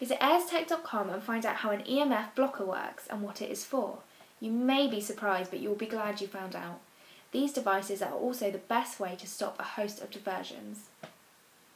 Visit airestech.com and find out how an EMF blocker works and what it is for. You may be surprised, but you will be glad you found out. These devices are also the best way to stop a host of diversions.